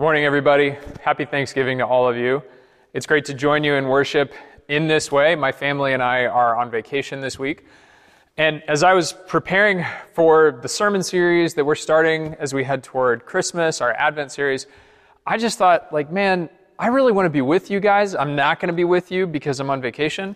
Good morning, everybody. Happy Thanksgiving to all of you. It's great to join you in worship in this way. My family and I are on vacation this week. And as I was preparing for the sermon series that we're starting as we head toward Christmas, our Advent series, I just thought, like, man, I really want to be with you guys. I'm not going to be with you because I'm on vacation,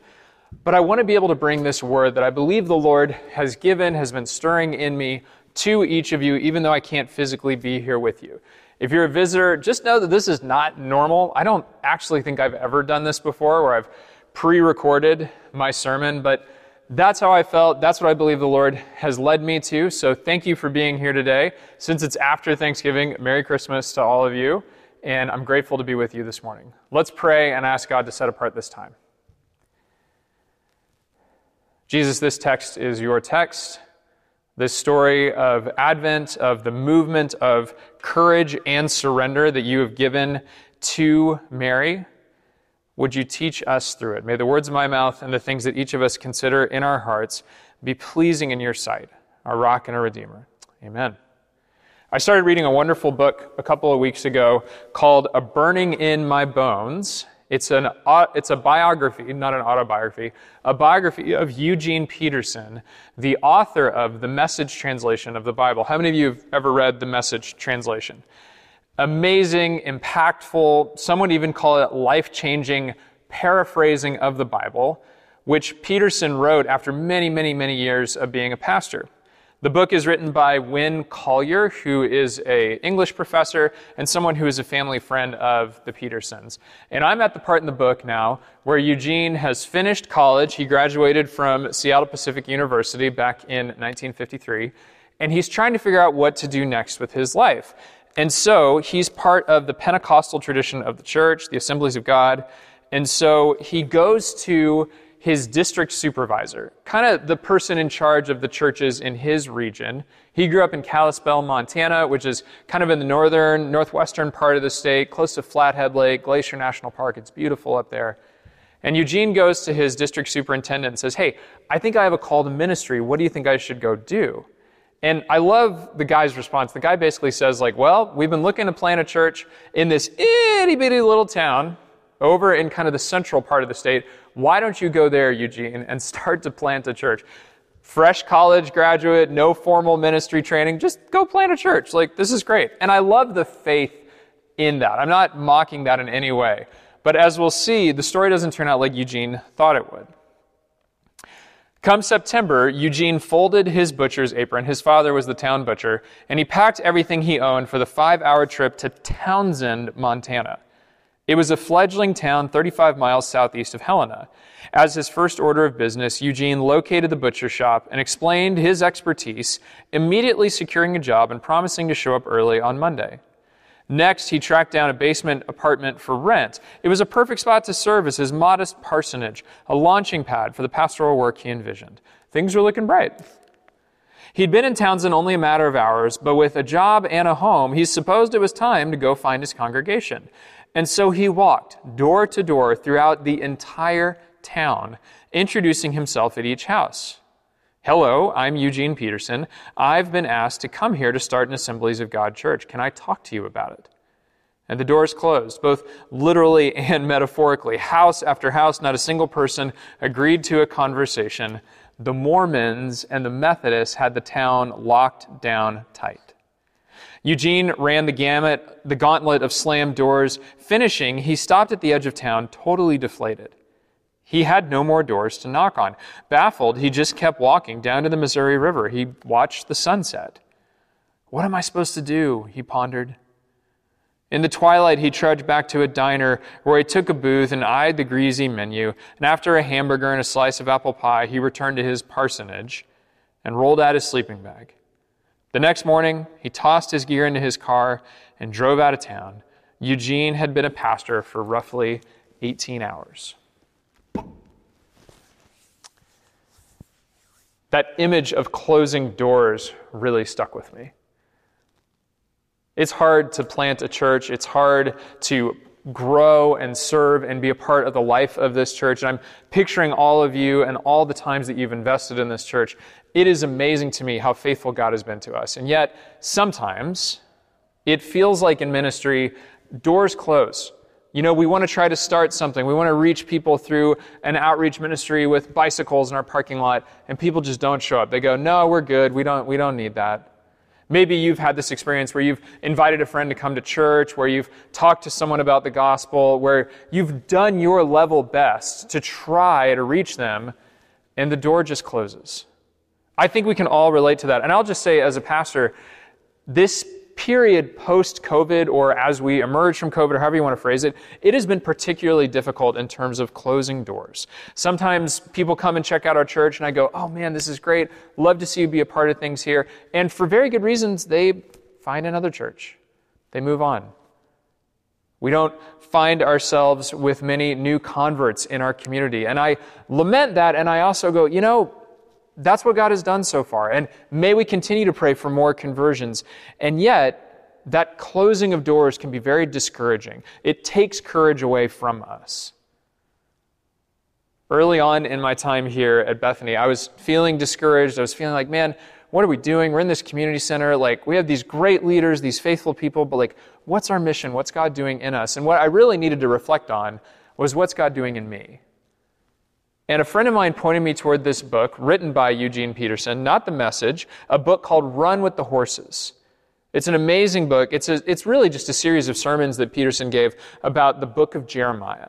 but I want to be able to bring this word that I believe the Lord has given, has been stirring in me to each of you, even though I can't physically be here with you. If you're a visitor, just know that this is not normal. I don't actually think I've ever done this before where I've pre recorded my sermon, but that's how I felt. That's what I believe the Lord has led me to. So thank you for being here today. Since it's after Thanksgiving, Merry Christmas to all of you. And I'm grateful to be with you this morning. Let's pray and ask God to set apart this time. Jesus, this text is your text. This story of Advent, of the movement of courage and surrender that you have given to Mary, would you teach us through it? May the words of my mouth and the things that each of us consider in our hearts be pleasing in your sight, our rock and our redeemer. Amen. I started reading a wonderful book a couple of weeks ago called A Burning in My Bones it's, an, it's a biography, not an autobiography, a biography of Eugene Peterson, the author of the message translation of the Bible. How many of you have ever read the message translation? Amazing, impactful, some would even call it life changing paraphrasing of the Bible, which Peterson wrote after many, many, many years of being a pastor. The book is written by Winn Collier, who is a English professor and someone who is a family friend of the Petersons. And I'm at the part in the book now where Eugene has finished college. He graduated from Seattle Pacific University back in 1953, and he's trying to figure out what to do next with his life. And so he's part of the Pentecostal tradition of the church, the Assemblies of God. And so he goes to his district supervisor, kind of the person in charge of the churches in his region. He grew up in Kalispell, Montana, which is kind of in the northern, northwestern part of the state, close to Flathead Lake, Glacier National Park. It's beautiful up there. And Eugene goes to his district superintendent and says, Hey, I think I have a call to ministry. What do you think I should go do? And I love the guy's response. The guy basically says, like, well, we've been looking to plant a church in this itty bitty little town over in kind of the central part of the state. Why don't you go there, Eugene, and start to plant a church? Fresh college graduate, no formal ministry training, just go plant a church. Like, this is great. And I love the faith in that. I'm not mocking that in any way. But as we'll see, the story doesn't turn out like Eugene thought it would. Come September, Eugene folded his butcher's apron. His father was the town butcher, and he packed everything he owned for the five hour trip to Townsend, Montana. It was a fledgling town 35 miles southeast of Helena. As his first order of business, Eugene located the butcher shop and explained his expertise, immediately securing a job and promising to show up early on Monday. Next, he tracked down a basement apartment for rent. It was a perfect spot to serve as his modest parsonage, a launching pad for the pastoral work he envisioned. Things were looking bright. He'd been in Townsend only a matter of hours, but with a job and a home, he supposed it was time to go find his congregation. And so he walked door to door throughout the entire town, introducing himself at each house. Hello, I'm Eugene Peterson. I've been asked to come here to start an Assemblies of God church. Can I talk to you about it? And the doors closed, both literally and metaphorically. House after house, not a single person agreed to a conversation. The Mormons and the Methodists had the town locked down tight. Eugene ran the gamut, the gauntlet of slammed doors. Finishing, he stopped at the edge of town, totally deflated. He had no more doors to knock on. Baffled, he just kept walking down to the Missouri River. He watched the sunset. What am I supposed to do? He pondered. In the twilight, he trudged back to a diner where he took a booth and eyed the greasy menu. And after a hamburger and a slice of apple pie, he returned to his parsonage and rolled out his sleeping bag. The next morning, he tossed his gear into his car and drove out of town. Eugene had been a pastor for roughly 18 hours. That image of closing doors really stuck with me. It's hard to plant a church. It's hard to grow and serve and be a part of the life of this church. And I'm picturing all of you and all the times that you've invested in this church. It is amazing to me how faithful God has been to us. And yet, sometimes It feels like in ministry, doors close. You know, we want to try to start something. We want to reach people through an outreach ministry with bicycles in our parking lot, and people just don't show up. They go, "No, we're good. We don't we don't need that." Maybe you've had this experience where you've invited a friend to come to church, where you've talked to someone about the gospel, where you've done your level best to try to reach them, and the door just closes. I think we can all relate to that. And I'll just say, as a pastor, this period post COVID or as we emerge from COVID or however you want to phrase it, it has been particularly difficult in terms of closing doors. Sometimes people come and check out our church and I go, oh man, this is great. Love to see you be a part of things here. And for very good reasons, they find another church. They move on. We don't find ourselves with many new converts in our community. And I lament that and I also go, you know, that's what God has done so far. And may we continue to pray for more conversions. And yet, that closing of doors can be very discouraging. It takes courage away from us. Early on in my time here at Bethany, I was feeling discouraged. I was feeling like, man, what are we doing? We're in this community center. Like, we have these great leaders, these faithful people, but like, what's our mission? What's God doing in us? And what I really needed to reflect on was what's God doing in me? And a friend of mine pointed me toward this book written by Eugene Peterson, not the message, a book called Run with the Horses. It's an amazing book. It's, a, it's really just a series of sermons that Peterson gave about the book of Jeremiah.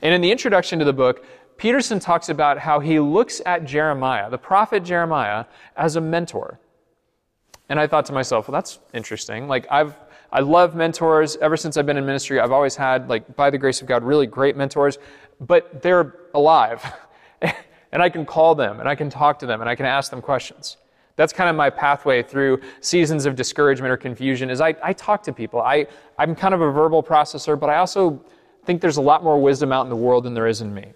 And in the introduction to the book, Peterson talks about how he looks at Jeremiah, the prophet Jeremiah, as a mentor. And I thought to myself, well, that's interesting. Like, I've, I love mentors. Ever since I've been in ministry, I've always had, like, by the grace of God, really great mentors but they're alive. and I can call them and I can talk to them and I can ask them questions. That's kind of my pathway through seasons of discouragement or confusion is I, I talk to people. I, I'm kind of a verbal processor, but I also think there's a lot more wisdom out in the world than there is in me.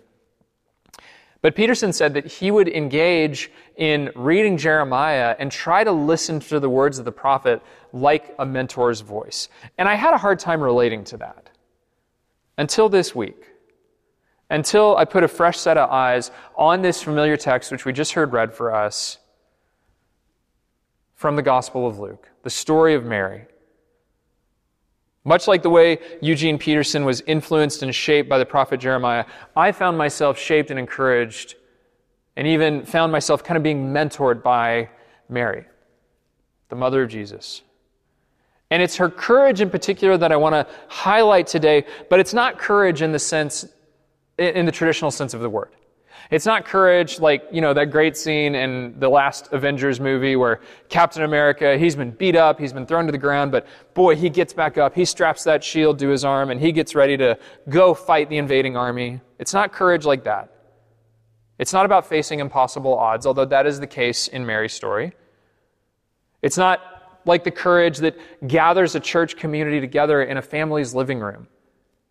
But Peterson said that he would engage in reading Jeremiah and try to listen to the words of the prophet like a mentor's voice. And I had a hard time relating to that until this week until I put a fresh set of eyes on this familiar text, which we just heard read for us from the Gospel of Luke, the story of Mary. Much like the way Eugene Peterson was influenced and shaped by the prophet Jeremiah, I found myself shaped and encouraged, and even found myself kind of being mentored by Mary, the mother of Jesus. And it's her courage in particular that I want to highlight today, but it's not courage in the sense in the traditional sense of the word. It's not courage like, you know, that great scene in the last Avengers movie where Captain America, he's been beat up, he's been thrown to the ground, but boy, he gets back up, he straps that shield to his arm, and he gets ready to go fight the invading army. It's not courage like that. It's not about facing impossible odds, although that is the case in Mary's story. It's not like the courage that gathers a church community together in a family's living room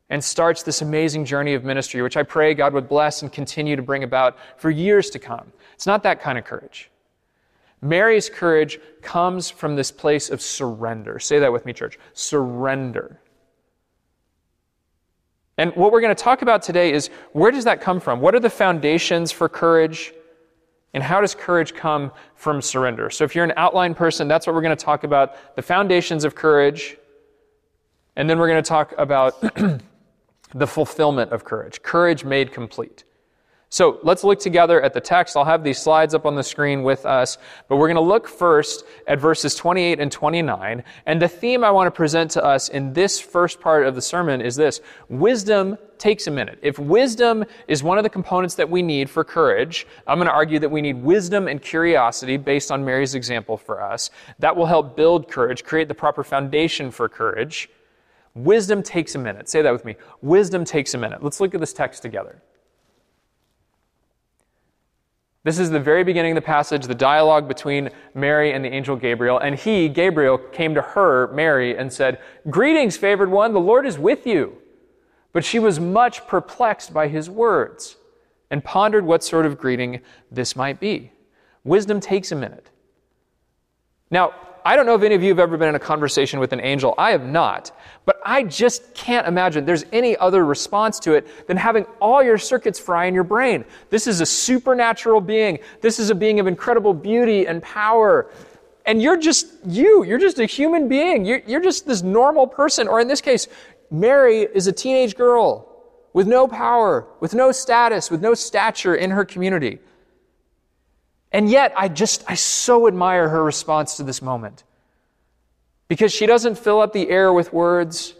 and starts this amazing journey of ministry, which I pray God would bless and continue to bring about for years to come. It's not that kind of courage. Mary's courage comes from this place of surrender. Say that with me, church. Surrender. And what we're going to talk about today is where does that come from? What are the foundations for courage? And how does courage come from surrender? So, if you're an outline person, that's what we're going to talk about the foundations of courage. And then we're going to talk about the fulfillment of courage, courage made complete. So let's look together at the text. I'll have these slides up on the screen with us, but we're going to look first at verses 28 and 29. And the theme I want to present to us in this first part of the sermon is this wisdom takes a minute. If wisdom is one of the components that we need for courage, I'm going to argue that we need wisdom and curiosity based on Mary's example for us. That will help build courage, create the proper foundation for courage. Wisdom takes a minute. Say that with me. Wisdom takes a minute. Let's look at this text together. This is the very beginning of the passage, the dialogue between Mary and the angel Gabriel. And he, Gabriel, came to her, Mary, and said, Greetings, favored one, the Lord is with you. But she was much perplexed by his words and pondered what sort of greeting this might be. Wisdom takes a minute. Now, I don't know if any of you have ever been in a conversation with an angel. I have not. But I just can't imagine there's any other response to it than having all your circuits fry in your brain. This is a supernatural being. This is a being of incredible beauty and power. And you're just you. You're just a human being. You're, you're just this normal person. Or in this case, Mary is a teenage girl with no power, with no status, with no stature in her community. And yet, I just, I so admire her response to this moment. Because she doesn't fill up the air with words.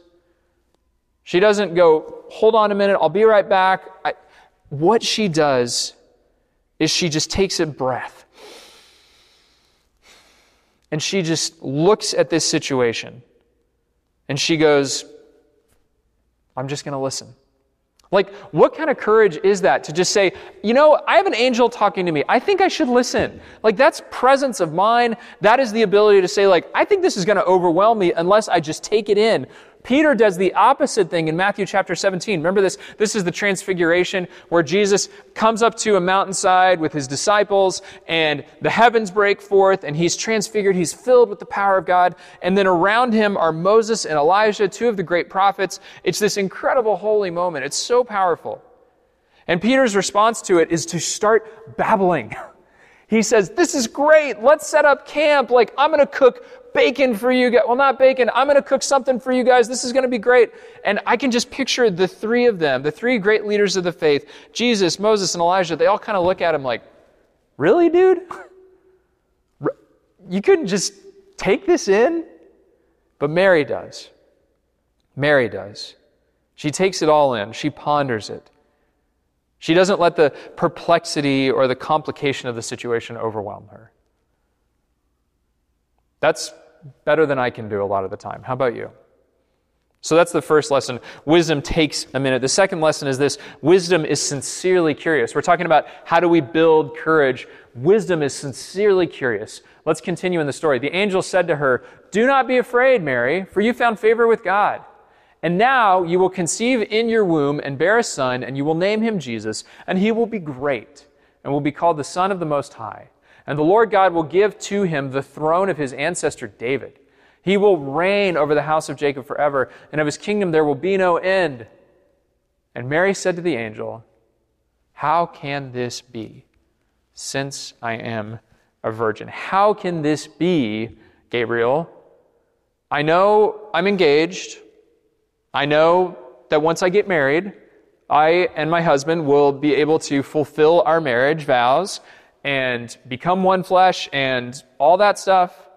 She doesn't go, hold on a minute, I'll be right back. I, what she does is she just takes a breath. And she just looks at this situation. And she goes, I'm just going to listen. Like, what kind of courage is that to just say, you know, I have an angel talking to me. I think I should listen. Like, that's presence of mind. That is the ability to say, like, I think this is going to overwhelm me unless I just take it in Peter does the opposite thing in Matthew chapter 17. Remember this? This is the transfiguration where Jesus comes up to a mountainside with his disciples and the heavens break forth and he's transfigured. He's filled with the power of God. And then around him are Moses and Elijah, two of the great prophets. It's this incredible holy moment. It's so powerful. And Peter's response to it is to start babbling. He says, This is great. Let's set up camp. Like, I'm going to cook bacon for you guys. Well, not bacon. I'm going to cook something for you guys. This is going to be great. And I can just picture the three of them, the three great leaders of the faith, Jesus, Moses, and Elijah. They all kind of look at him like, really, dude? You couldn't just take this in? But Mary does. Mary does. She takes it all in. She ponders it. She doesn't let the perplexity or the complication of the situation overwhelm her. That's better than I can do a lot of the time. How about you? So that's the first lesson. Wisdom takes a minute. The second lesson is this wisdom is sincerely curious. We're talking about how do we build courage. Wisdom is sincerely curious. Let's continue in the story. The angel said to her, Do not be afraid, Mary, for you found favor with God. And now you will conceive in your womb and bear a son, and you will name him Jesus, and he will be great, and will be called the Son of the Most High. And the Lord God will give to him the throne of his ancestor David. He will reign over the house of Jacob forever, and of his kingdom there will be no end. And Mary said to the angel, How can this be, since I am a virgin? How can this be, Gabriel? I know I'm engaged. I know that once I get married, I and my husband will be able to fulfill our marriage vows and become one flesh and all that stuff.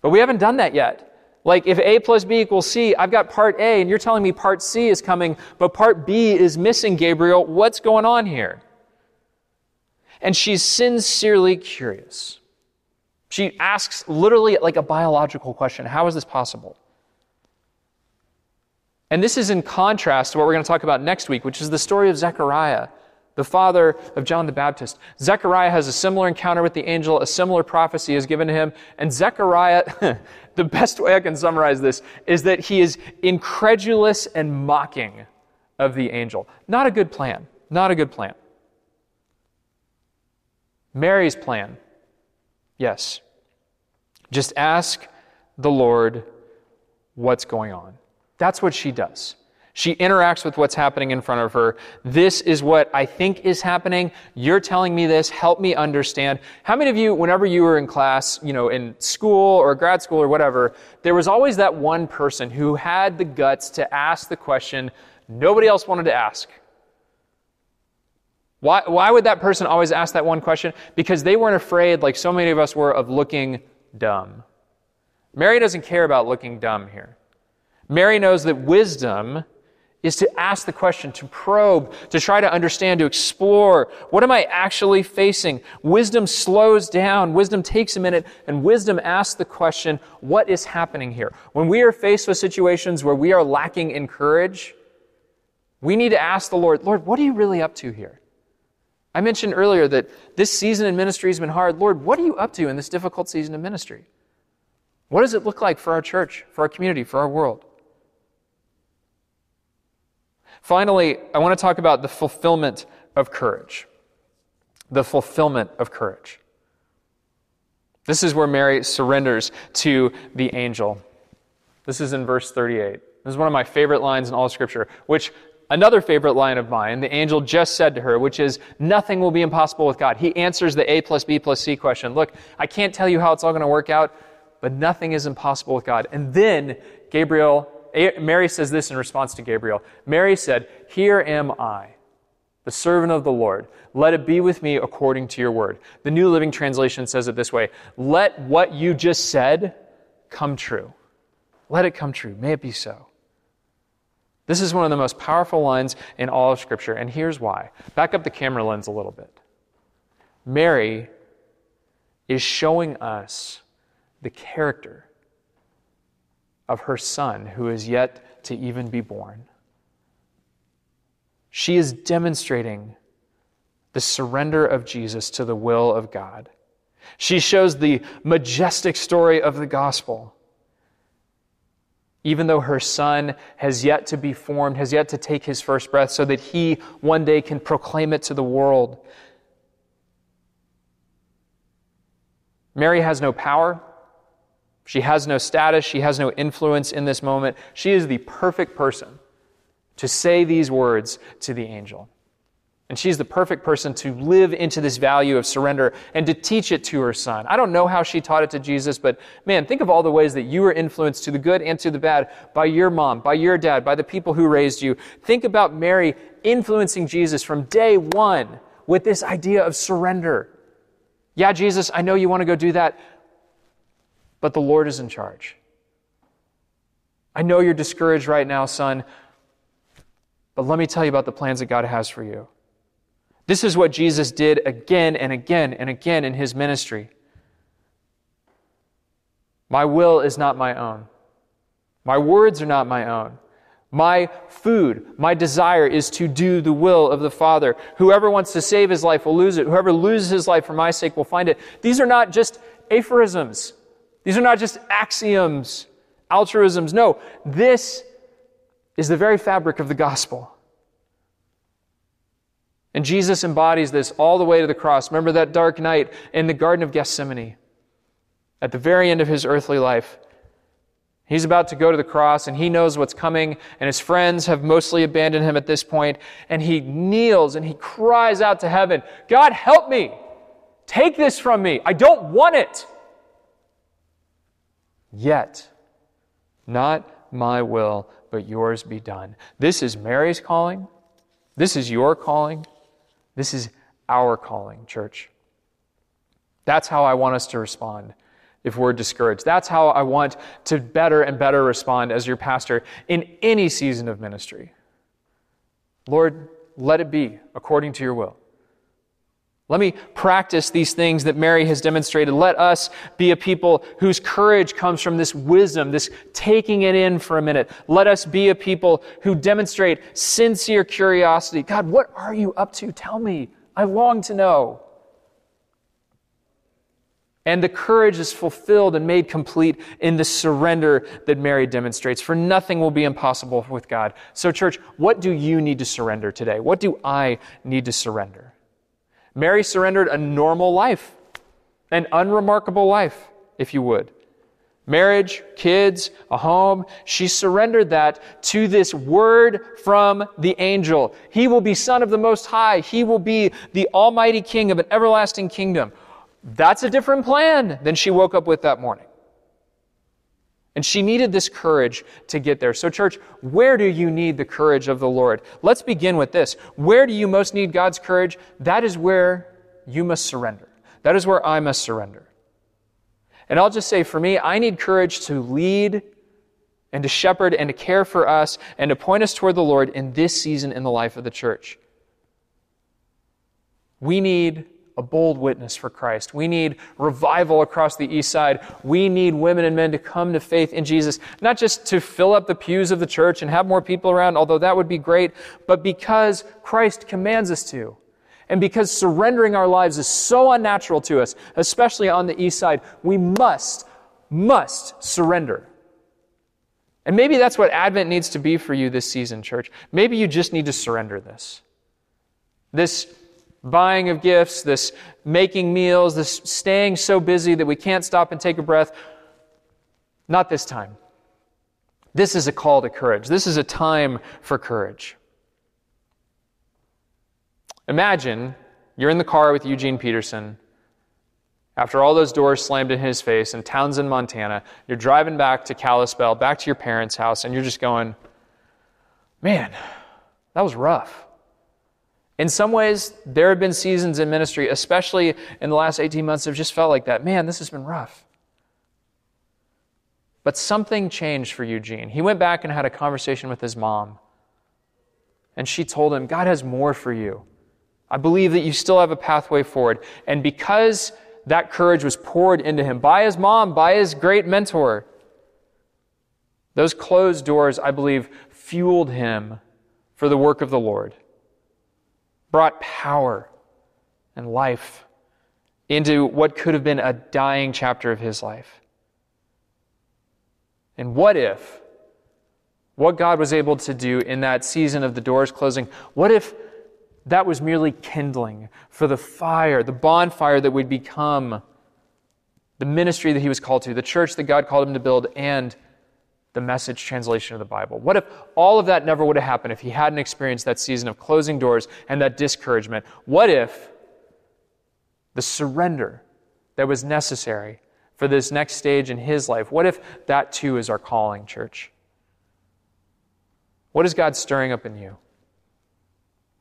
But we haven't done that yet. Like if A plus B equals C, I've got part A and you're telling me part C is coming, but part B is missing, Gabriel. What's going on here? And she's sincerely curious. She asks literally like a biological question How is this possible? And this is in contrast to what we're going to talk about next week, which is the story of Zechariah the father of John the Baptist. Zechariah has a similar encounter with the angel, a similar prophecy is given to him, and Zechariah, the best way I can summarize this is that he is incredulous and mocking of the angel. Not a good plan. Not a good plan. Mary's plan, yes. Just ask the Lord what's going on. That's what she does. She interacts with what's happening in front of her. This is what I think is happening. You're telling me this. Help me understand. How many of you, whenever you were in class, you know, in school or grad school or whatever, there was always that one person who had the guts to ask the question nobody else wanted to ask? Why, why would that person always ask that one question? Because they weren't afraid, like so many of us were, of looking dumb. Mary doesn't care about looking dumb here. Mary knows that wisdom is to ask the question, to probe, to try to understand, to explore. What am I actually facing? Wisdom slows down. Wisdom takes a minute, and wisdom asks the question, what is happening here? When we are faced with situations where we are lacking in courage, we need to ask the Lord, Lord, what are you really up to here? I mentioned earlier that this season in ministry has been hard. Lord, what are you up to in this difficult season of ministry? What does it look like for our church, for our community, for our world? Finally, I want to talk about the fulfillment of courage. The fulfillment of courage. This is where Mary surrenders to the angel. This is in verse 38. This is one of my favorite lines in all Scripture, which Another favorite line of mine, the angel just said to her, which is, Nothing will be impossible with God. He answers the A plus B plus C question. Look, I can't tell you how it's all going to work out, but nothing is impossible with God. And then Gabriel, Mary says this in response to Gabriel Mary said, Here am I, the servant of the Lord. Let it be with me according to your word. The New Living Translation says it this way Let what you just said come true. Let it come true. May it be so. This is one of the most powerful lines in all of Scripture, and here's why. Back up the camera lens a little bit. Mary is showing us the character of her son who is yet to even be born. She is demonstrating the surrender of Jesus to the will of God. She shows the majestic story of the gospel even though her son has yet to be formed, has yet to take his first breath, so that he one day can proclaim it to the world. Mary has no power. She has no status. She has no influence in this moment. She is the perfect person to say these words to the angel. And she's the perfect person to live into this value of surrender and to teach it to her son. I don't know how she taught it to Jesus, but man, think of all the ways that you were influenced to the good and to the bad by your mom, by your dad, by the people who raised you. Think about Mary influencing Jesus from day one with this idea of surrender. Yeah, Jesus, I know you want to go do that, but the Lord is in charge. I know you're discouraged right now, son, but let me tell you about the plans that God has for you. This is what Jesus did again and again and again in his ministry. My will is not my own. My words are not my own. My food, my desire is to do the will of the Father. Whoever wants to save his life will lose it. Whoever loses his life for my sake will find it. These are not just aphorisms. These are not just axioms, altruisms. No, this is the very fabric of the gospel. And Jesus embodies this all the way to the cross. Remember that dark night in the Garden of Gethsemane at the very end of his earthly life. He's about to go to the cross and he knows what's coming, and his friends have mostly abandoned him at this point. And he kneels and he cries out to heaven God, help me! Take this from me! I don't want it! Yet, not my will, but yours be done. This is Mary's calling. This is your calling. This is our calling, church. That's how I want us to respond if we're discouraged. That's how I want to better and better respond as your pastor in any season of ministry. Lord, let it be according to your will. Let me practice these things that Mary has demonstrated. Let us be a people whose courage comes from this wisdom, this taking it in for a minute. Let us be a people who demonstrate sincere curiosity. God, what are you up to? Tell me. I long to know. And the courage is fulfilled and made complete in the surrender that Mary demonstrates. For nothing will be impossible with God. So, church, what do you need to surrender today? What do I need to surrender? Mary surrendered a normal life, an unremarkable life, if you would. Marriage, kids, a home. She surrendered that to this word from the angel. He will be Son of the Most High. He will be the Almighty King of an everlasting kingdom. That's a different plan than she woke up with that morning. And she needed this courage to get there. So, church, where do you need the courage of the Lord? Let's begin with this. Where do you most need God's courage? That is where you must surrender. That is where I must surrender. And I'll just say, for me, I need courage to lead and to shepherd and to care for us and to point us toward the Lord in this season in the life of the church. We need a bold witness for Christ. We need revival across the east side. We need women and men to come to faith in Jesus, not just to fill up the pews of the church and have more people around, although that would be great, but because Christ commands us to. And because surrendering our lives is so unnatural to us, especially on the east side, we must, must surrender. And maybe that's what Advent needs to be for you this season, church. Maybe you just need to surrender this. This buying of gifts, this making meals, this staying so busy that we can't stop and take a breath. Not this time. This is a call to courage. This is a time for courage. Imagine you're in the car with Eugene Peterson after all those doors slammed in his face in Townsend, Montana. You're driving back to Kalispell, back to your parents' house, and you're just going, man, that was rough. In some ways, there have been seasons in ministry, especially in the last 18 months, have just felt like that. Man, this has been rough. But something changed for Eugene. He went back and had a conversation with his mom. And she told him, God has more for you. I believe that you still have a pathway forward. And because that courage was poured into him by his mom, by his great mentor, those closed doors, I believe, fueled him for the work of the Lord brought power and life into what could have been a dying chapter of his life. And what if what God was able to do in that season of the doors closing, what if that was merely kindling for the fire, the bonfire that would become the ministry that he was called to, the church that God called him to build, and the message translation of the Bible? What if all of that never would have happened if he hadn't experienced that season of closing doors and that discouragement? What if the surrender that was necessary for this next stage in his life, what if that too is our calling, church? What is God stirring up in you?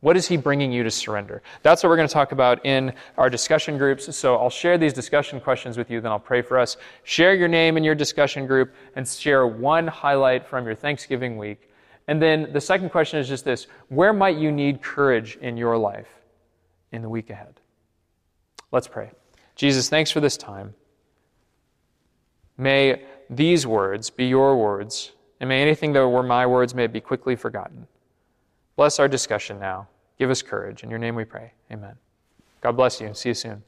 What is he bringing you to surrender? That's what we're going to talk about in our discussion groups. So I'll share these discussion questions with you, then I'll pray for us. Share your name in your discussion group and share one highlight from your Thanksgiving week. And then the second question is just this Where might you need courage in your life in the week ahead? Let's pray. Jesus, thanks for this time. May these words be your words, and may anything that were my words may be quickly forgotten. Bless our discussion now. Give us courage. In your name we pray. Amen. God bless you. And see you soon.